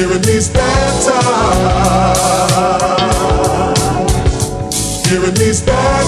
During these bad times. During these bad times